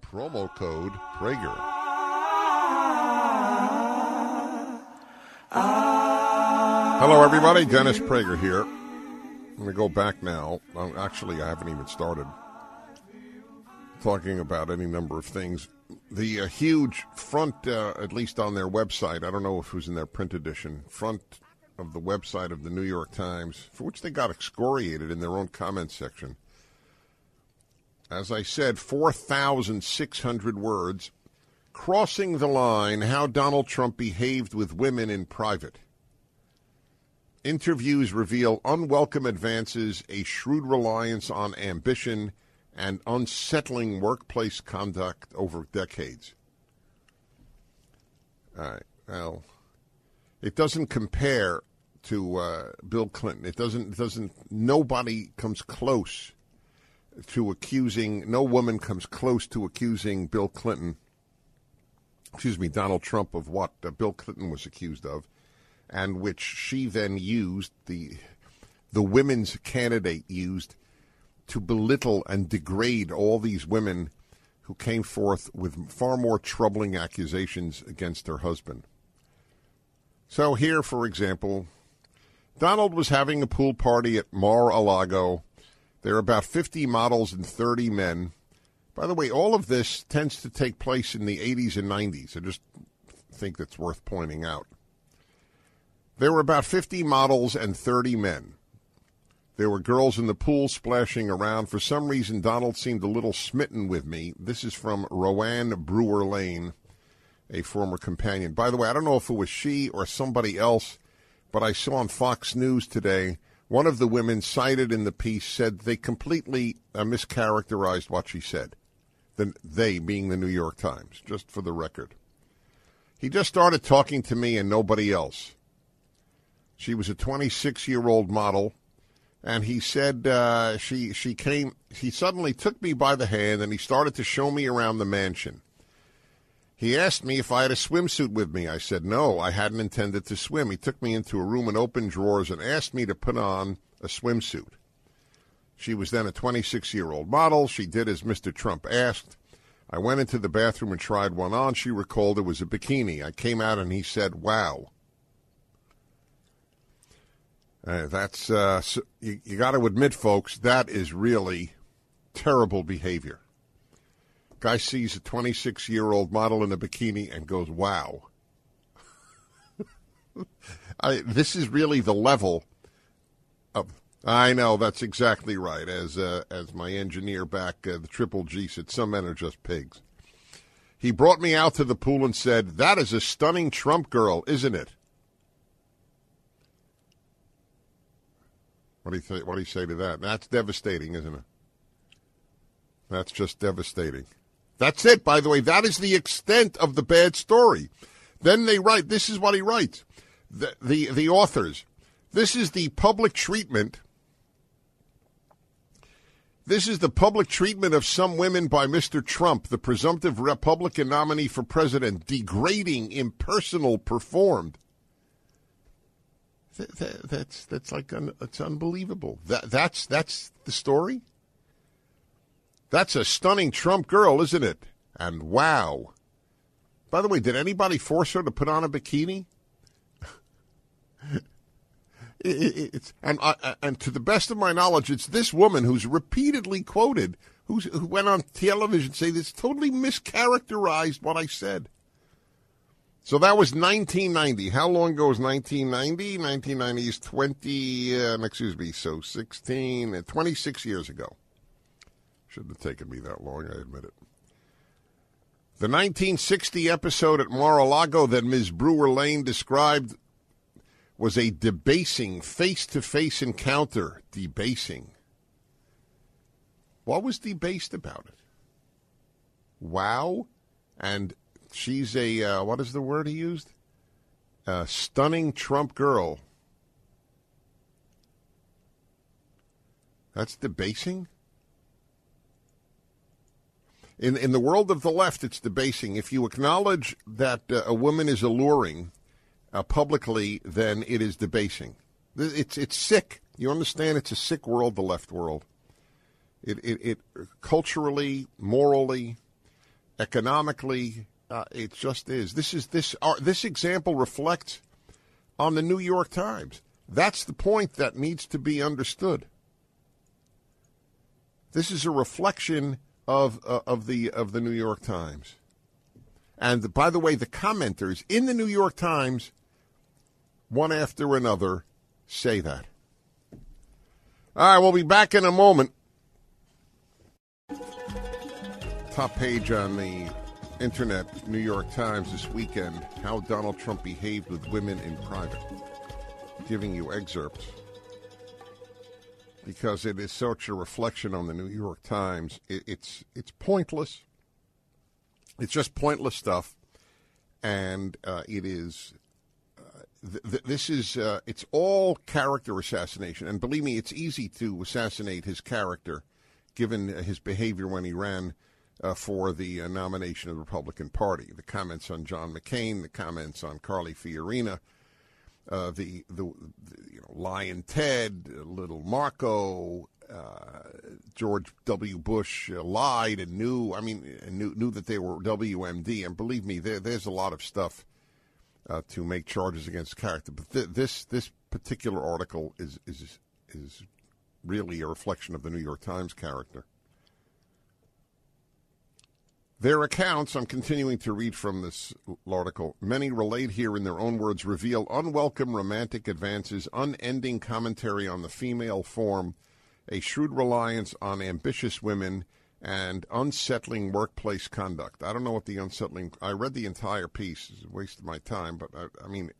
Promo code Prager. Hello, everybody. Dennis Prager here. I'm going to go back now. Actually, I haven't even started talking about any number of things. The uh, huge front, uh, at least on their website, I don't know if it was in their print edition, front of the website of the New York Times, for which they got excoriated in their own comment section. As I said, 4,600 words. Crossing the line, how Donald Trump behaved with women in private. Interviews reveal unwelcome advances, a shrewd reliance on ambition, and unsettling workplace conduct over decades. All right. Well, it doesn't compare to uh, Bill Clinton. It doesn't. It doesn't. Nobody comes close to accusing. No woman comes close to accusing Bill Clinton. Excuse me, Donald Trump of what uh, Bill Clinton was accused of, and which she then used the the women's candidate used to belittle and degrade all these women who came forth with far more troubling accusations against her husband. So, here, for example, Donald was having a pool party at Mar a Lago. There are about 50 models and 30 men. By the way, all of this tends to take place in the 80s and 90s. I just think that's worth pointing out. There were about 50 models and 30 men. There were girls in the pool splashing around. For some reason, Donald seemed a little smitten with me. This is from Rowanne Brewer Lane, a former companion. By the way, I don't know if it was she or somebody else, but I saw on Fox News today one of the women cited in the piece said they completely uh, mischaracterized what she said. The, they being the New York Times, just for the record. He just started talking to me and nobody else. She was a 26 year old model and he said uh, she she came. He suddenly took me by the hand and he started to show me around the mansion. He asked me if I had a swimsuit with me. I said no, I hadn't intended to swim. He took me into a room and opened drawers and asked me to put on a swimsuit. She was then a 26 year old model. She did as Mr. Trump asked. I went into the bathroom and tried one on. She recalled it was a bikini. I came out and he said, Wow. Uh, that's uh, so you, you got to admit, folks, that is really terrible behavior. Guy sees a 26 year old model in a bikini and goes, "Wow." I, this is really the level of. I know that's exactly right. As uh, as my engineer back, uh, the Triple G said, some men are just pigs. He brought me out to the pool and said, "That is a stunning Trump girl, isn't it?" What do you th- What do you say to that? That's devastating, isn't it? That's just devastating. That's it. By the way, that is the extent of the bad story. Then they write. This is what he writes. The the, the authors. This is the public treatment. This is the public treatment of some women by Mr. Trump, the presumptive Republican nominee for president, degrading, impersonal, performed. That, that, that's that's like un, it's unbelievable. That that's that's the story. That's a stunning Trump girl, isn't it? And wow. By the way, did anybody force her to put on a bikini? it, it's and I, and to the best of my knowledge, it's this woman who's repeatedly quoted, who's, who went on television say this totally mischaracterized what I said. So that was 1990. How long ago was 1990? 1990 is 20, uh, excuse me, so 16, uh, 26 years ago. Shouldn't have taken me that long, I admit it. The 1960 episode at Mar-a-Lago that Ms. Brewer Lane described was a debasing face-to-face encounter. Debasing. What was debased about it? Wow. And she's a, uh, what is the word he used? A stunning Trump girl. That's debasing? In, in the world of the left, it's debasing. If you acknowledge that uh, a woman is alluring uh, publicly, then it is debasing. It's, it's sick. You understand? It's a sick world, the left world. It, it, it culturally, morally, economically, uh, it just is. This is this uh, this example reflects on the New York Times. That's the point that needs to be understood. This is a reflection of uh, of the of the New York Times. And the, by the way, the commenters in the New York Times, one after another, say that. All right, we'll be back in a moment. Top page on the internet, New York Times this weekend, how Donald Trump behaved with women in private. Giving you excerpts because it is such a reflection on the New York Times. It, it's it's pointless. It's just pointless stuff, and uh, it is. Uh, th- th- this is uh, it's all character assassination, and believe me, it's easy to assassinate his character, given his behavior when he ran uh, for the uh, nomination of the Republican Party. The comments on John McCain, the comments on Carly Fiorina, uh, the, the, the you know Lyin' Ted, Little Marco, uh, George W. Bush uh, lied and knew. I mean, knew knew that they were WMD, and believe me, there, there's a lot of stuff uh, to make charges against character. But th- this this particular article is is is really a reflection of the New York Times character. Their accounts, I'm continuing to read from this article, many relate here in their own words, reveal unwelcome romantic advances, unending commentary on the female form, a shrewd reliance on ambitious women, and unsettling workplace conduct. I don't know what the unsettling. I read the entire piece. It's a waste of my time, but I, I mean,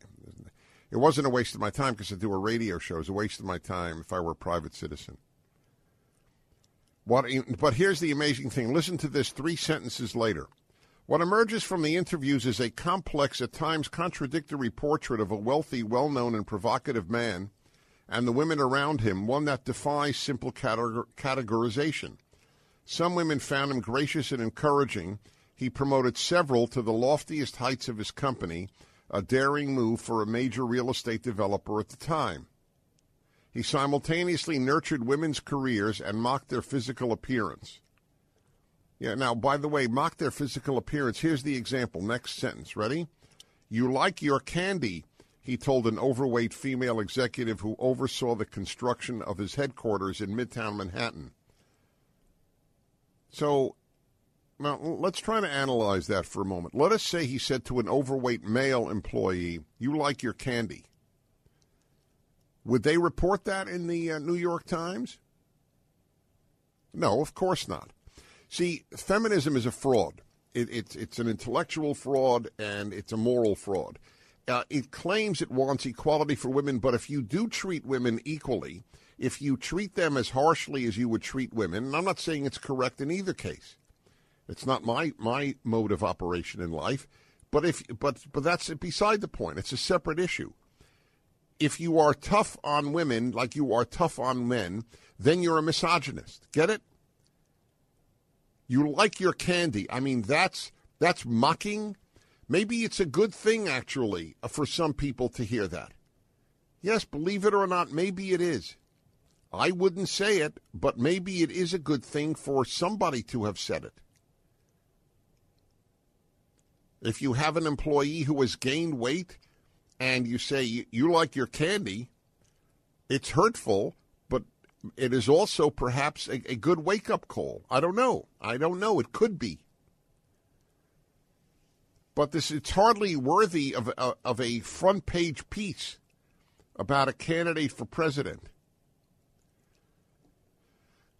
it wasn't a waste of my time because I do a radio show. Was a waste of my time if I were a private citizen. What, but here's the amazing thing. Listen to this three sentences later. What emerges from the interviews is a complex, at times contradictory portrait of a wealthy, well known, and provocative man and the women around him, one that defies simple categorization. Some women found him gracious and encouraging. He promoted several to the loftiest heights of his company, a daring move for a major real estate developer at the time. He simultaneously nurtured women's careers and mocked their physical appearance. Yeah, now, by the way, mock their physical appearance. Here's the example. Next sentence. Ready? You like your candy, he told an overweight female executive who oversaw the construction of his headquarters in Midtown Manhattan. So, now let's try to analyze that for a moment. Let us say he said to an overweight male employee, You like your candy. Would they report that in the uh, New York Times? No, of course not. See, feminism is a fraud. It, it's it's an intellectual fraud and it's a moral fraud. Uh, it claims it wants equality for women, but if you do treat women equally, if you treat them as harshly as you would treat women, and I'm not saying it's correct in either case, it's not my my mode of operation in life, but if but but that's beside the point. It's a separate issue if you are tough on women like you are tough on men, then you're a misogynist. Get it? You like your candy. I mean, that's that's mocking. Maybe it's a good thing actually for some people to hear that. Yes, believe it or not, maybe it is. I wouldn't say it, but maybe it is a good thing for somebody to have said it. If you have an employee who has gained weight and you say you, you like your candy, it's hurtful, but it is also perhaps a, a good wake up call. I don't know. I don't know. It could be. But this it's hardly worthy of, uh, of a front page piece about a candidate for president.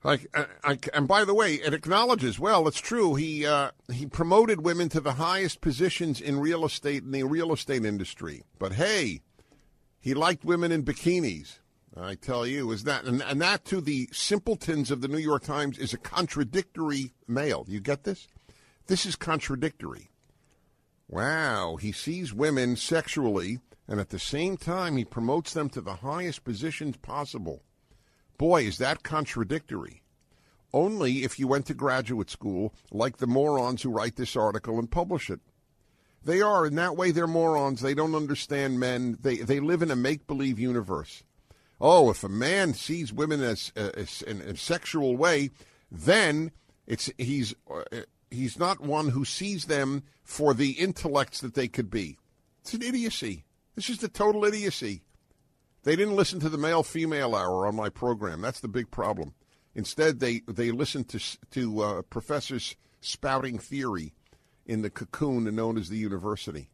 Like, I, I, and by the way, it acknowledges. Well, it's true. He uh, he promoted women to the highest positions in real estate in the real estate industry. But hey, he liked women in bikinis. I tell you, is that and, and that to the simpletons of the New York Times is a contradictory male. You get this? This is contradictory. Wow, he sees women sexually, and at the same time, he promotes them to the highest positions possible. Boy, is that contradictory. Only if you went to graduate school, like the morons who write this article and publish it. They are. In that way, they're morons. They don't understand men. They, they live in a make believe universe. Oh, if a man sees women as, as in a sexual way, then it's he's uh, he's not one who sees them for the intellects that they could be. It's an idiocy. This is a total idiocy. They didn't listen to the male female hour on my program. That's the big problem. Instead, they they listened to to uh, professors spouting theory in the cocoon known as the university.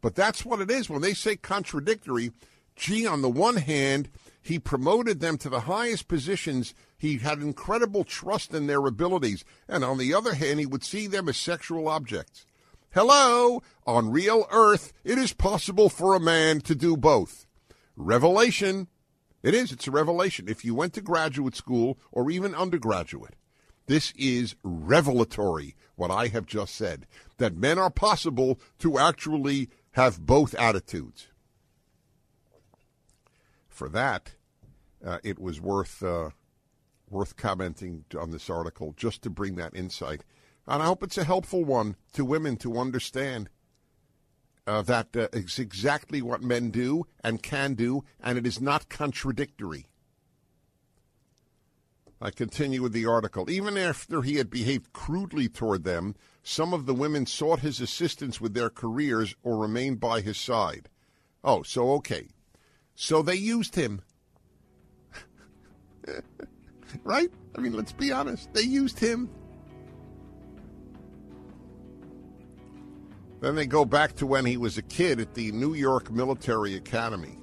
But that's what it is. When they say contradictory, gee, on the one hand, he promoted them to the highest positions. He had incredible trust in their abilities. And on the other hand, he would see them as sexual objects. Hello! On real earth, it is possible for a man to do both. Revelation. It is. It's a revelation. If you went to graduate school or even undergraduate, this is revelatory, what I have just said, that men are possible to actually have both attitudes. For that, uh, it was worth uh, worth commenting on this article just to bring that insight. And I hope it's a helpful one to women to understand uh, that uh, it's exactly what men do and can do, and it is not contradictory. I continue with the article. Even after he had behaved crudely toward them, some of the women sought his assistance with their careers or remained by his side. Oh, so okay. So they used him. right? I mean, let's be honest. They used him. Then they go back to when he was a kid at the New York Military Academy,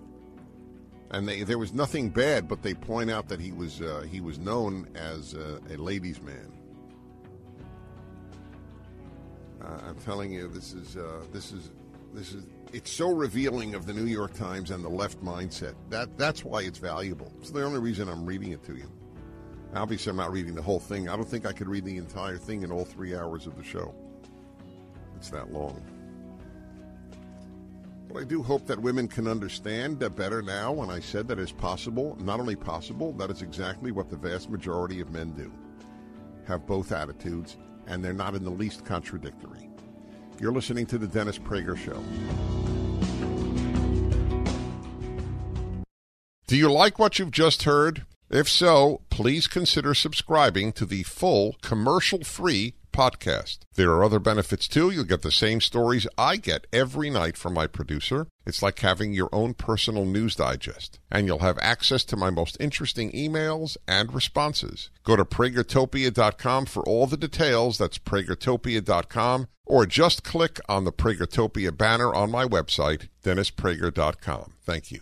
and they, there was nothing bad, but they point out that he was uh, he was known as uh, a ladies' man. Uh, I'm telling you, this is uh, this is this is it's so revealing of the New York Times and the left mindset. That that's why it's valuable. It's the only reason I'm reading it to you. Obviously, I'm not reading the whole thing. I don't think I could read the entire thing in all three hours of the show. It's that long. But I do hope that women can understand better now when I said that it's possible, not only possible, that is exactly what the vast majority of men do. Have both attitudes, and they're not in the least contradictory. You're listening to The Dennis Prager Show. Do you like what you've just heard? If so, please consider subscribing to the full commercial free podcast. There are other benefits too. You'll get the same stories I get every night from my producer. It's like having your own personal news digest. And you'll have access to my most interesting emails and responses. Go to pragertopia.com for all the details. That's pragertopia.com. Or just click on the Pragertopia banner on my website, dennisprager.com. Thank you.